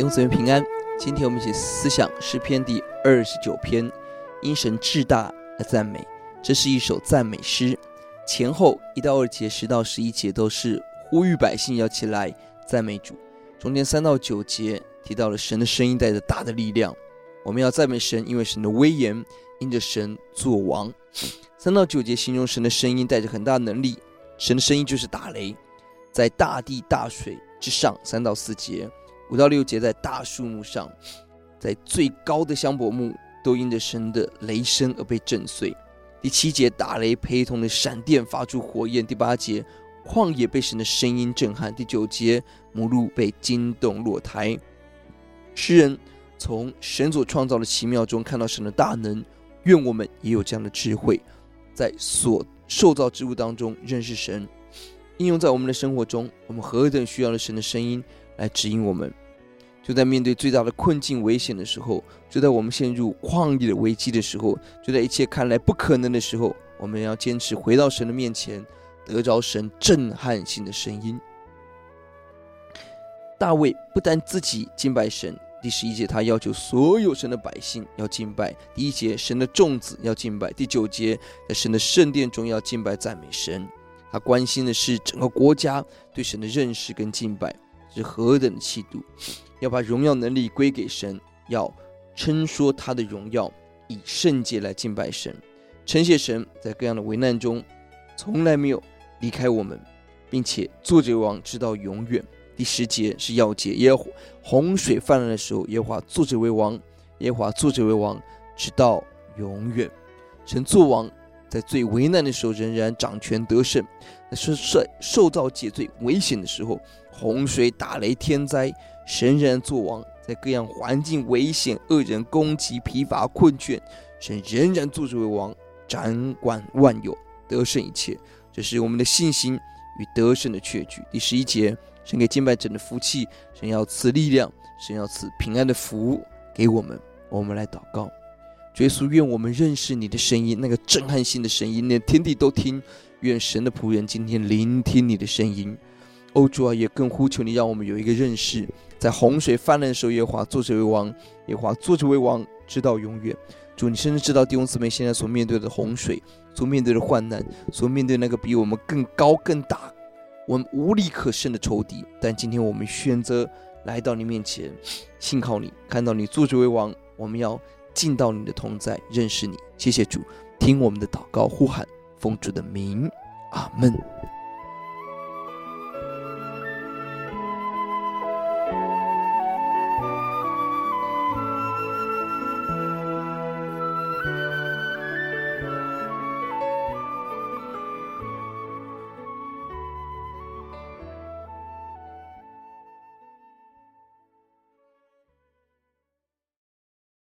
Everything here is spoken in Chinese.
弟兄姊妹平安，今天我们一起思想诗篇第二十九篇，因神至大而赞美。这是一首赞美诗，前后一到二节、十到十一节都是呼吁百姓要起来赞美主。中间三到九节提到了神的声音带着大的力量，我们要赞美神，因为神的威严，因着神作王。三到九节形容神的声音带着很大能力，神的声音就是打雷，在大地大水之上。三到四节。五到六节，在大树木上，在最高的香柏木，都因着神的雷声而被震碎。第七节，打雷陪同的闪电发出火焰。第八节，旷野被神的声音震撼。第九节，母鹿被惊动落胎。诗人从神所创造的奇妙中看到神的大能，愿我们也有这样的智慧，在所受造之物当中认识神，应用在我们的生活中。我们何等需要了神的声音来指引我们。就在面对最大的困境、危险的时候，就在我们陷入旷野的危机的时候，就在一切看来不可能的时候，我们要坚持回到神的面前，得着神震撼性的声音。大卫不但自己敬拜神，第十一节他要求所有神的百姓要敬拜；第一节神的众子要敬拜；第九节在神的圣殿中要敬拜赞美神。他关心的是整个国家对神的认识跟敬拜。是何等的气度！要把荣耀能力归给神，要称说他的荣耀，以圣洁来敬拜神，称谢神在各样的危难中从来没有离开我们，并且作者为王直到永远。第十节是要节，耶和洪水泛滥的时候，耶和华坐着为王，耶和华坐着为王直到永远。神作王，在最为难的时候仍然掌权得胜，在受受受造界最危险的时候。洪水、打雷、天灾，神仍然作王；在各样环境危险、恶人攻击、疲乏困倦，神仍然坐着为王，掌管万有，得胜一切。这是我们的信心与得胜的确据。第十一节，神给敬拜者的福气，神要赐力量，神要赐平安的福给我们。我们来祷告，耶稣，愿我们认识你的声音，那个震撼性的声音，连天地都听。愿神的仆人今天聆听你的声音。欧主啊，也更呼求你，让我们有一个认识，在洪水泛滥的时候，耶华坐者为王，耶华坐者为王，直到永远。主，你甚至知道弟兄姊妹现在所面对的洪水，所面对的患难，所面对那个比我们更高更大，我们无力可胜的仇敌。但今天我们选择来到你面前，信靠你，看到你坐着为王，我们要进到你的同在，认识你。谢谢主，听我们的祷告呼喊，奉主的名，阿门。